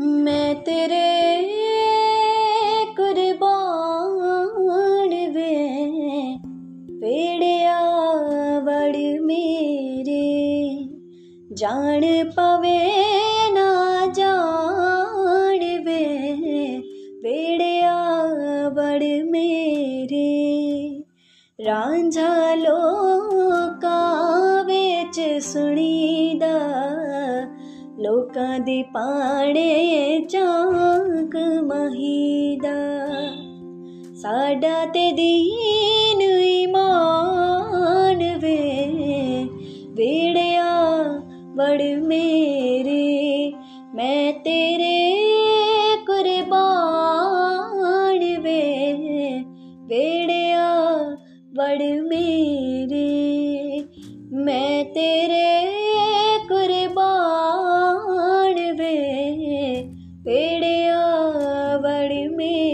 ਮੈਂ ਤੇਰੇ ਕੁਰਬਾਨ ਵੇ, ਪੇੜਿਆ ਵੜ ਮੇਰੇ। ਜਾਣ ਪਵੇ ਨਾ ਜਾਣ ਵੇ, ਪੇੜਿਆ ਵੜ ਮੇਰੇ। ਰਾਂਝਾ ਲੋਕਾਂ ਵਿੱਚ ਸੁਣੀ ਲੋਕਾਂ ਦੀ ਪਾਣੇ ਚਾਂਕ ਮਹੀਦਾ। ਸਾਡਾ ਤੇ ਦੀਨ ਈਮਾਨ ਵੇ, ਵੇੜਿਆ ਵੜ ਮੇਰੇ, ਮੈਂ ਤੇਰੇ ਕੁਰਬਾਨ ਵੇ, ਵੇੜਿਆ ਵੜ ਮੇਰੇ, ਮੈਂ ਤੇਰੇ में